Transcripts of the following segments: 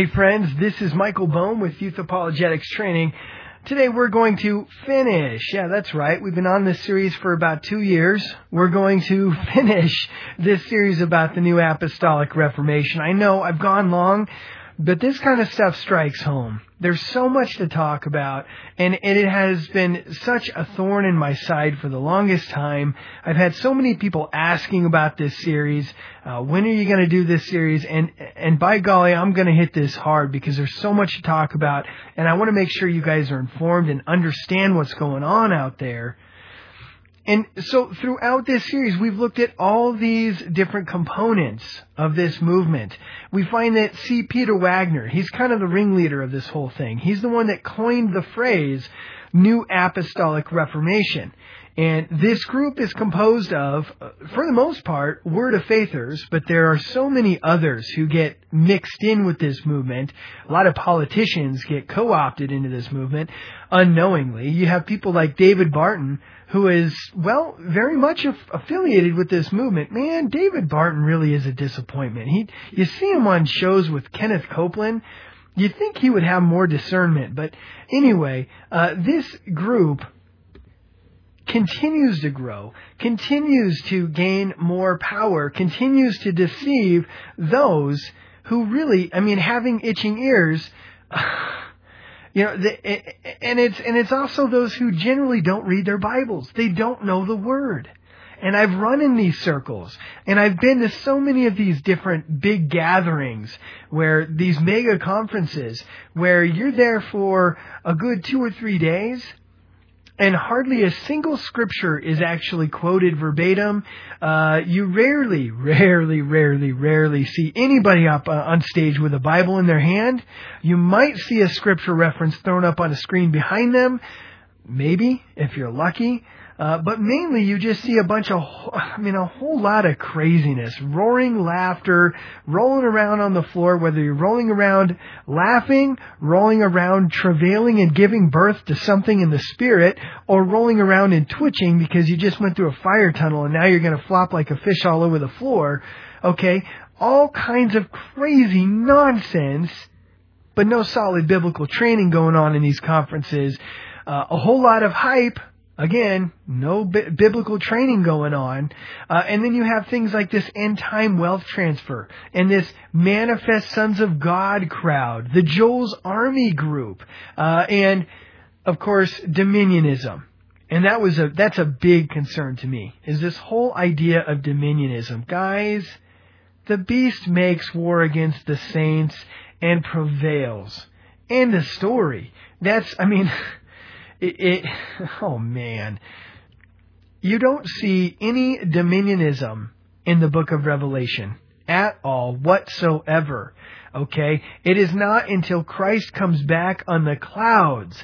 Hey friends, this is Michael Boehm with Youth Apologetics Training. Today we're going to finish. Yeah, that's right. We've been on this series for about two years. We're going to finish this series about the New Apostolic Reformation. I know I've gone long, but this kind of stuff strikes home. There's so much to talk about, and, it has been such a thorn in my side for the longest time. I've had so many people asking about this series. Uh, when are you going to do this series? And and by golly, I'm going to hit this hard because there's so much to talk about, and I want to make sure you guys are informed and understand what's going on out there. And so throughout this series, we've looked at all these different components of this movement. We find that C. Peter Wagner, he's kind of the ringleader of this whole thing. He's the one that coined the phrase New Apostolic Reformation. And this group is composed of, for the most part, Word of Faithers, but there are so many others who get mixed in with this movement. A lot of politicians get co-opted into this movement unknowingly. You have people like David Barton, who is, well, very much affiliated with this movement. Man, David Barton really is a disappointment. He, you see him on shows with Kenneth Copeland. You'd think he would have more discernment, but anyway, uh, this group continues to grow, continues to gain more power, continues to deceive those who really, I mean, having itching ears, you know, the, and it's and it's also those who generally don't read their Bibles. They don't know the Word. And I've run in these circles, and I've been to so many of these different big gatherings where these mega conferences where you're there for a good two or three days, and hardly a single scripture is actually quoted verbatim. Uh, you rarely, rarely, rarely, rarely see anybody up uh, on stage with a Bible in their hand. You might see a scripture reference thrown up on a screen behind them, maybe if you're lucky. Uh, but mainly you just see a bunch of, I mean, a whole lot of craziness, roaring laughter, rolling around on the floor, whether you're rolling around laughing, rolling around travailing and giving birth to something in the spirit, or rolling around and twitching because you just went through a fire tunnel and now you're going to flop like a fish all over the floor. Okay? All kinds of crazy nonsense, but no solid biblical training going on in these conferences. Uh, a whole lot of hype, Again, no bi- biblical training going on. Uh, and then you have things like this end time wealth transfer and this manifest sons of God crowd, the Joel's Army group, uh, and of course, dominionism. And that was a, that's a big concern to me, is this whole idea of dominionism. Guys, the beast makes war against the saints and prevails. End of story. That's, I mean, it, it, oh man, you don't see any dominionism in the book of Revelation at all whatsoever. Okay? It is not until Christ comes back on the clouds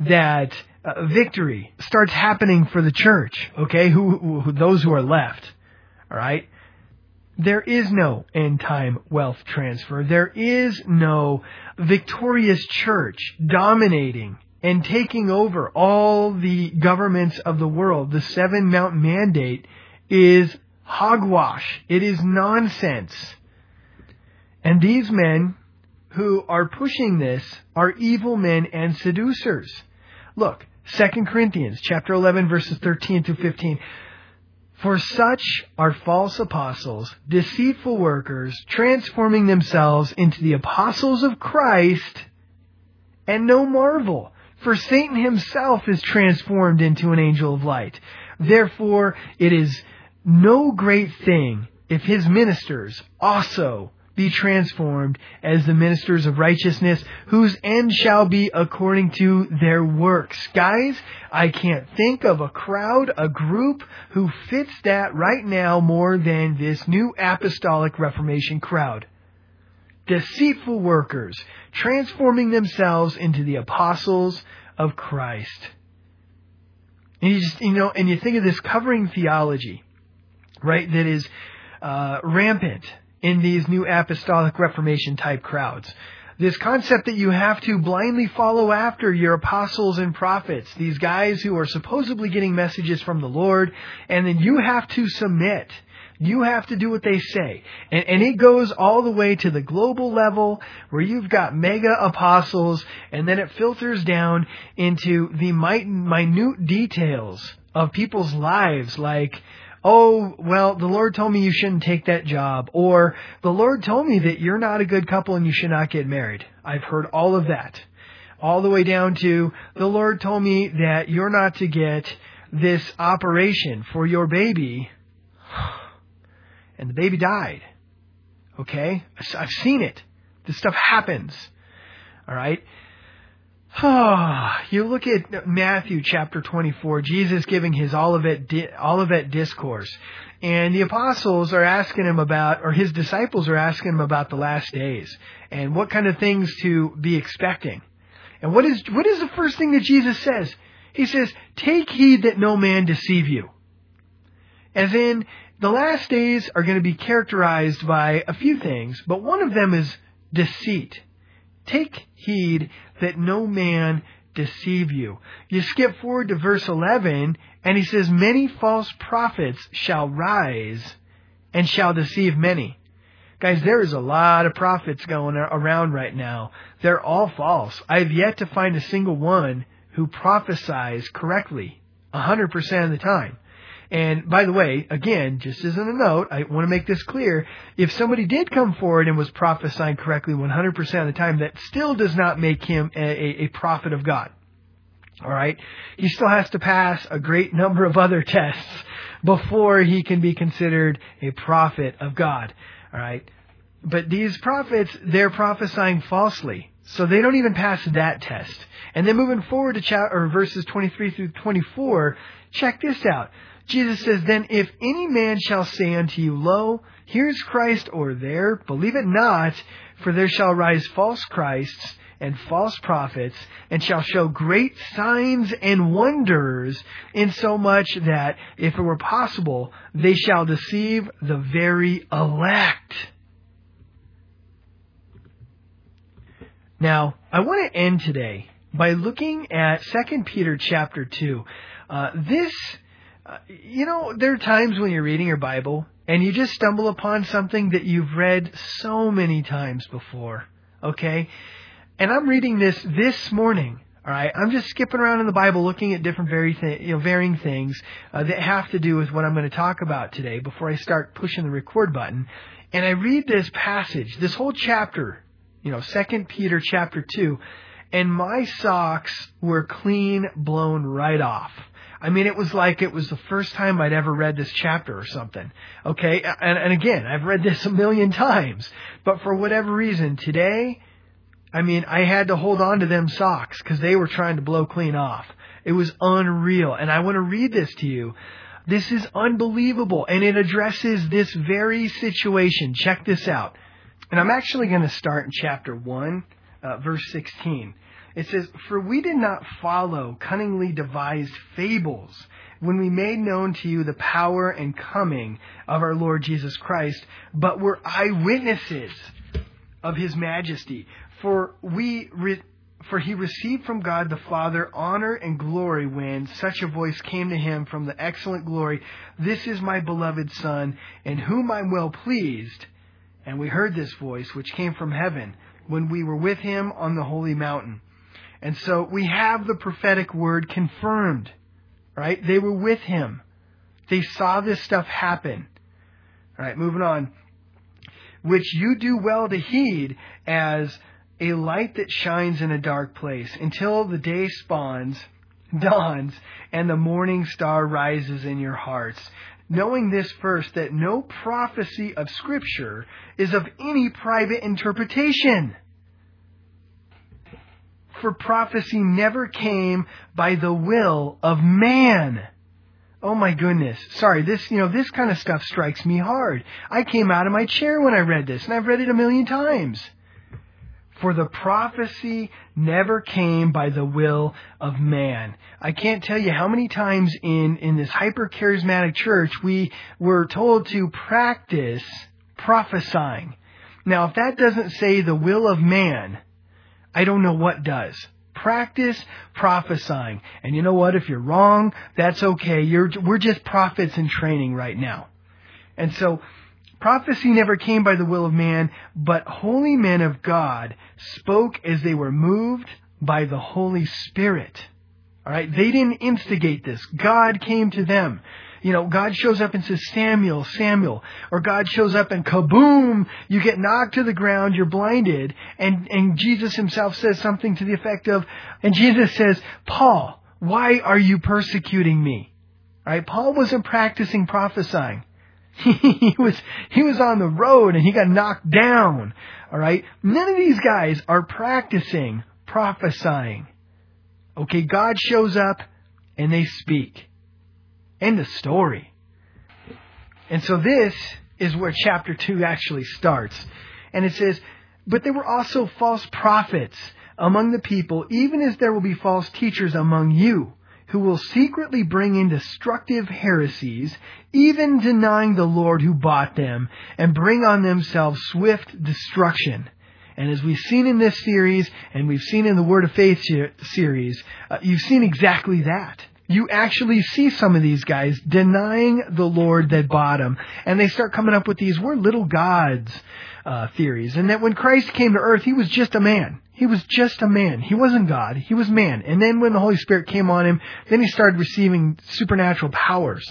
that uh, victory starts happening for the church. Okay? Who, who, those who are left. Alright? There is no end time wealth transfer. There is no victorious church dominating and taking over all the governments of the world, the seven mount mandate is hogwash. It is nonsense. And these men who are pushing this are evil men and seducers. Look, 2 Corinthians chapter 11 verses 13 to 15. For such are false apostles, deceitful workers, transforming themselves into the apostles of Christ, and no marvel for Satan himself is transformed into an angel of light. Therefore, it is no great thing if his ministers also be transformed as the ministers of righteousness, whose end shall be according to their works. Guys, I can't think of a crowd, a group who fits that right now more than this new apostolic reformation crowd deceitful workers, transforming themselves into the apostles of Christ. And you just, you know, and you think of this covering theology, right, that is uh, rampant in these new apostolic reformation type crowds. This concept that you have to blindly follow after your apostles and prophets, these guys who are supposedly getting messages from the Lord, and then you have to submit You have to do what they say. And, and it goes all the way to the global level where you've got mega apostles and then it filters down into the minute details of people's lives like, oh, well, the Lord told me you shouldn't take that job, or the Lord told me that you're not a good couple and you should not get married. I've heard all of that. All the way down to the Lord told me that you're not to get this operation for your baby, and the baby died. Okay? I've seen it. This stuff happens. Alright? Oh, you look at Matthew chapter 24, Jesus giving his Olivet, Olivet discourse, and the apostles are asking him about, or his disciples are asking him about the last days, and what kind of things to be expecting. And what is, what is the first thing that Jesus says? He says, take heed that no man deceive you. As in, the last days are going to be characterized by a few things, but one of them is deceit. Take heed that no man deceive you. You skip forward to verse 11, and he says, Many false prophets shall rise and shall deceive many. Guys, there is a lot of prophets going around right now. They're all false. I've yet to find a single one who prophesies correctly 100% of the time. And by the way, again, just as a note, I want to make this clear. If somebody did come forward and was prophesying correctly 100% of the time, that still does not make him a, a, a prophet of God. Alright? He still has to pass a great number of other tests before he can be considered a prophet of God. Alright? But these prophets, they're prophesying falsely. So they don't even pass that test. And then moving forward to chapter, verses 23 through 24, check this out. Jesus says, Then if any man shall say unto you, Lo, here's Christ, or there, believe it not, for there shall rise false Christs and false prophets, and shall show great signs and wonders, insomuch that, if it were possible, they shall deceive the very elect. Now, I want to end today by looking at 2 Peter chapter 2. Uh, this you know, there are times when you're reading your Bible and you just stumble upon something that you've read so many times before. Okay? And I'm reading this this morning. All right, I'm just skipping around in the Bible, looking at different very th- you know, varying things uh, that have to do with what I'm going to talk about today. Before I start pushing the record button, and I read this passage, this whole chapter, you know, Second Peter chapter two, and my socks were clean blown right off. I mean, it was like it was the first time I'd ever read this chapter or something. Okay, and, and again, I've read this a million times, but for whatever reason, today, I mean, I had to hold on to them socks because they were trying to blow clean off. It was unreal, and I want to read this to you. This is unbelievable, and it addresses this very situation. Check this out. And I'm actually going to start in chapter 1, uh, verse 16. It says, For we did not follow cunningly devised fables when we made known to you the power and coming of our Lord Jesus Christ, but were eyewitnesses of his majesty. For we re- for he received from God the Father honor and glory when such a voice came to him from the excellent glory, This is my beloved Son, in whom I'm well pleased. And we heard this voice, which came from heaven, when we were with him on the holy mountain. And so we have the prophetic word confirmed, right? They were with him. They saw this stuff happen. All right, moving on. Which you do well to heed as a light that shines in a dark place until the day spawns, dawns, and the morning star rises in your hearts. Knowing this first, that no prophecy of Scripture is of any private interpretation for prophecy never came by the will of man. Oh my goodness. Sorry, this, you know, this kind of stuff strikes me hard. I came out of my chair when I read this, and I've read it a million times. For the prophecy never came by the will of man. I can't tell you how many times in, in this hyper charismatic church we were told to practice prophesying. Now, if that doesn't say the will of man, I don't know what does. Practice prophesying. And you know what? If you're wrong, that's okay. You're, we're just prophets in training right now. And so, prophecy never came by the will of man, but holy men of God spoke as they were moved by the Holy Spirit. Alright? They didn't instigate this. God came to them. You know, God shows up and says, Samuel, Samuel. Or God shows up and kaboom, you get knocked to the ground, you're blinded. And, and Jesus himself says something to the effect of, and Jesus says, Paul, why are you persecuting me? Right? Paul wasn't practicing prophesying. he was, he was on the road and he got knocked down. Alright? None of these guys are practicing prophesying. Okay, God shows up and they speak. End of story. And so this is where chapter 2 actually starts. And it says, But there were also false prophets among the people, even as there will be false teachers among you, who will secretly bring in destructive heresies, even denying the Lord who bought them, and bring on themselves swift destruction. And as we've seen in this series, and we've seen in the Word of Faith series, uh, you've seen exactly that. You actually see some of these guys denying the Lord that bought them, and they start coming up with these "we're little gods" uh, theories, and that when Christ came to earth, he was just a man. He was just a man. He wasn't God. He was man. And then when the Holy Spirit came on him, then he started receiving supernatural powers.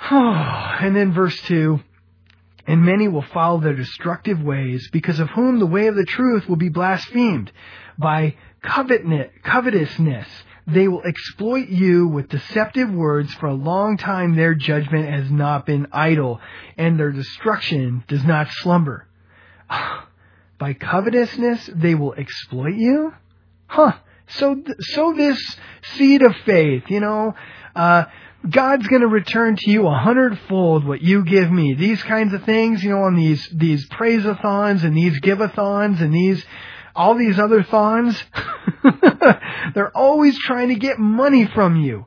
and then verse 2 and many will follow their destructive ways, because of whom the way of the truth will be blasphemed. By covetousness, they will exploit you with deceptive words. For a long time their judgment has not been idle, and their destruction does not slumber. By covetousness, they will exploit you? Huh. So, so this seed of faith, you know, uh, God's going to return to you a hundredfold what you give me. These kinds of things, you know, on these, these praise-a-thons and these give-a-thons and these, all these other thons, they're always trying to get money from you.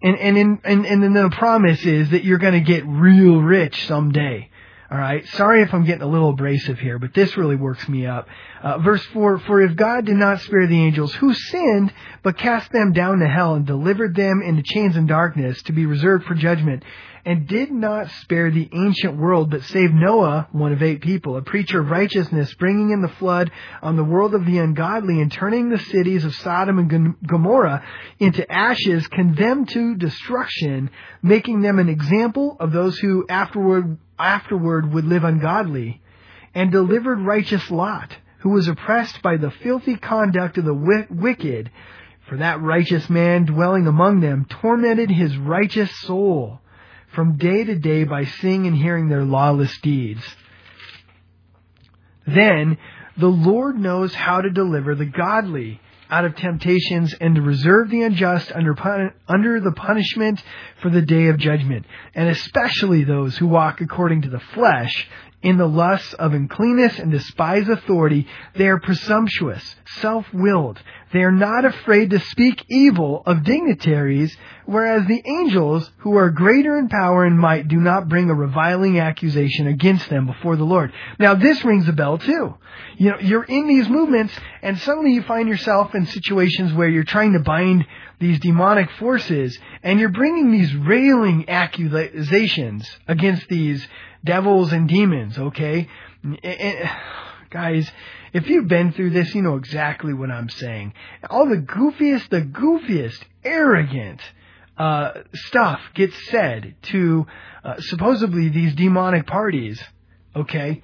And, and, in, and, and then the promise is that you're going to get real rich someday. All right. Sorry if I'm getting a little abrasive here, but this really works me up. Uh, verse 4, For if God did not spare the angels who sinned, but cast them down to hell and delivered them into chains and darkness to be reserved for judgment, and did not spare the ancient world, but saved Noah, one of eight people, a preacher of righteousness, bringing in the flood on the world of the ungodly and turning the cities of Sodom and Gomorrah into ashes, condemned to destruction, making them an example of those who afterward, afterward would live ungodly, and delivered righteous Lot, who was oppressed by the filthy conduct of the wicked, for that righteous man dwelling among them tormented his righteous soul from day to day by seeing and hearing their lawless deeds. Then the Lord knows how to deliver the godly out of temptations and to reserve the unjust under, under the punishment for the day of judgment, and especially those who walk according to the flesh in the lusts of uncleanness and despise authority. They are presumptuous, self-willed. They are not afraid to speak evil of dignitaries, whereas the angels, who are greater in power and might, do not bring a reviling accusation against them before the Lord. Now this rings a bell too. You know, you're in these movements and suddenly you find yourself in situations where you're trying to bind these demonic forces and you're bringing these railing accusations against these devils and demons, okay? And, guys, if you've been through this, you know exactly what I'm saying. All the goofiest, the goofiest, arrogant uh, stuff gets said to uh, supposedly these demonic parties, okay?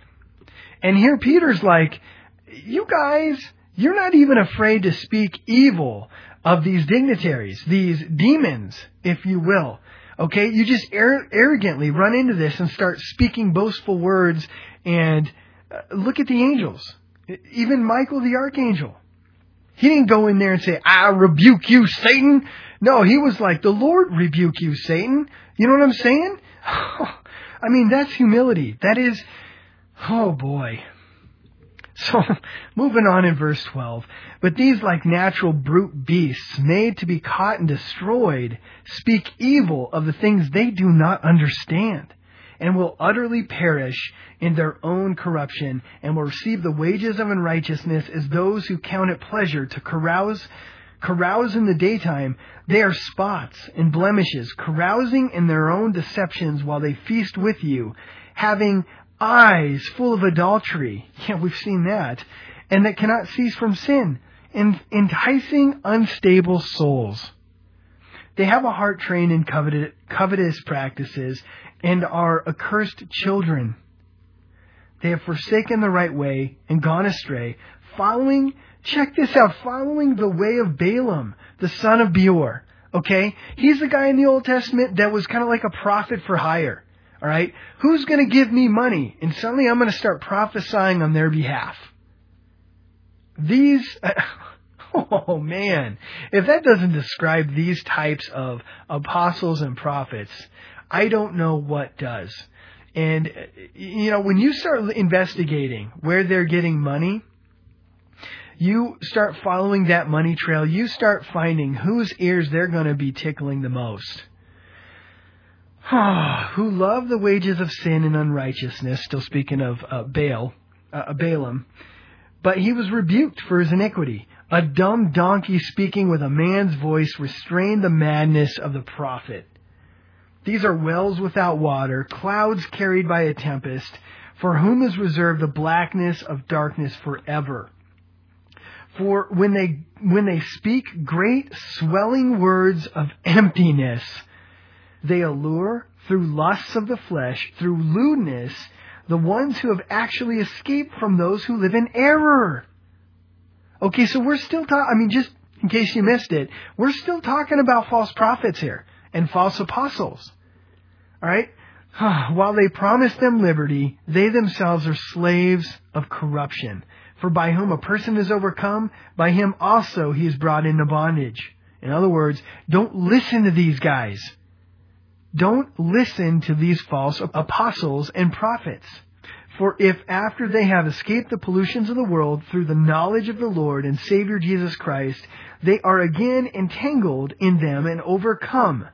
And here Peter's like, you guys, you're not even afraid to speak evil of these dignitaries, these demons, if you will. Okay, you just arrogantly run into this and start speaking boastful words and Uh, look at the angels. Even Michael the archangel. He didn't go in there and say, I rebuke you, Satan. No, he was like, the Lord rebuke you, Satan. You know what I'm saying? I mean, that's humility. That is, oh boy. So, moving on in verse 12. But these, like natural brute beasts, made to be caught and destroyed, speak evil of the things they do not understand, and will utterly perish in their own corruption, and will receive the wages of unrighteousness as those who count it pleasure to carouse, carouse in the daytime, they are spots and blemishes, carousing in their own deceptions while they feast with you, having eyes full of adultery. Yeah, we've seen that. And that cannot cease from sin, and enticing unstable souls. They have a heart trained in covetous practices and are accursed children. They have forsaken the right way and gone astray, following, check this out, following the way of Balaam, the son of Beor. Okay? He's the guy in the Old Testament that was kind of like a prophet for hire. Alright? Who's gonna give me money? And suddenly I'm gonna start prophesying on their behalf. These, oh man, if that doesn't describe these types of apostles and prophets, I don't know what does. And, you know, when you start investigating where they're getting money, you start following that money trail, you start finding whose ears they're going to be tickling the most. Who love the wages of sin and unrighteousness, still speaking of uh, Baal, uh, Balaam, but he was rebuked for his iniquity. A dumb donkey speaking with a man's voice restrained the madness of the prophet. These are wells without water, clouds carried by a tempest, for whom is reserved the blackness of darkness forever. For when they, when they speak great swelling words of emptiness, they allure through lusts of the flesh, through lewdness, the ones who have actually escaped from those who live in error. Okay, so we're still talking, I mean, just in case you missed it, we're still talking about false prophets here and false apostles. Alright? While they promise them liberty, they themselves are slaves of corruption. For by whom a person is overcome, by him also he is brought into bondage. In other words, don't listen to these guys. Don't listen to these false apostles and prophets. For if after they have escaped the pollutions of the world through the knowledge of the Lord and Savior Jesus Christ, they are again entangled in them and overcome,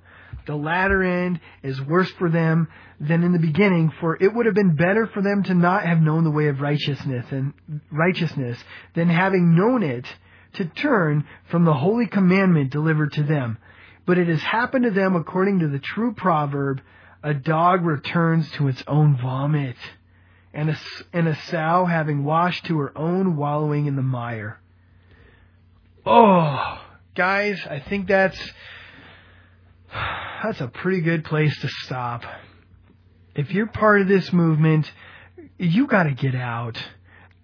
the latter end is worse for them than in the beginning, for it would have been better for them to not have known the way of righteousness and righteousness than having known it to turn from the holy commandment delivered to them. But it has happened to them according to the true proverb, a dog returns to its own vomit, and a, and a sow having washed to her own wallowing in the mire. Oh, guys, I think that's that's a pretty good place to stop. If you're part of this movement, you got to get out.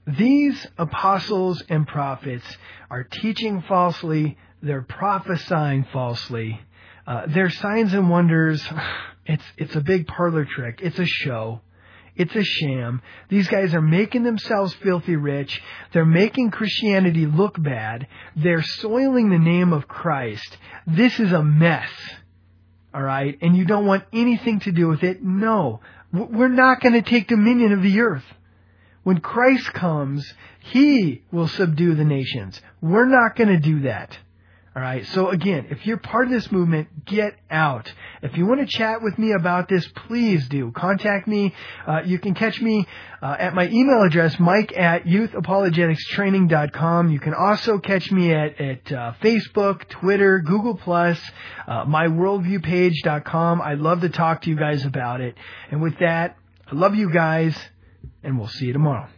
These apostles and prophets are teaching falsely, they're prophesying falsely. Uh, their signs and wonders, it's, it's a big parlor trick. It's a show. It's a sham. These guys are making themselves filthy rich. They're making Christianity look bad. They're soiling the name of Christ. This is a mess all right, and you don't want anything to do with it, no. We're not going to take dominion of the earth. When Christ comes, He will subdue the nations. We're not going to do that. All right. So again, if you're part of this movement, get out. If you want to chat with me about this, please do. Contact me. Uh, you can catch me uh, at my email address, mike at youthapologeticstraining.com. You can also catch me at, at uh, Facebook, Twitter, Google Plus, uh, myworldviewpage.com. I'd love to talk to you guys about it. And with that, I love you guys, and we'll see you tomorrow.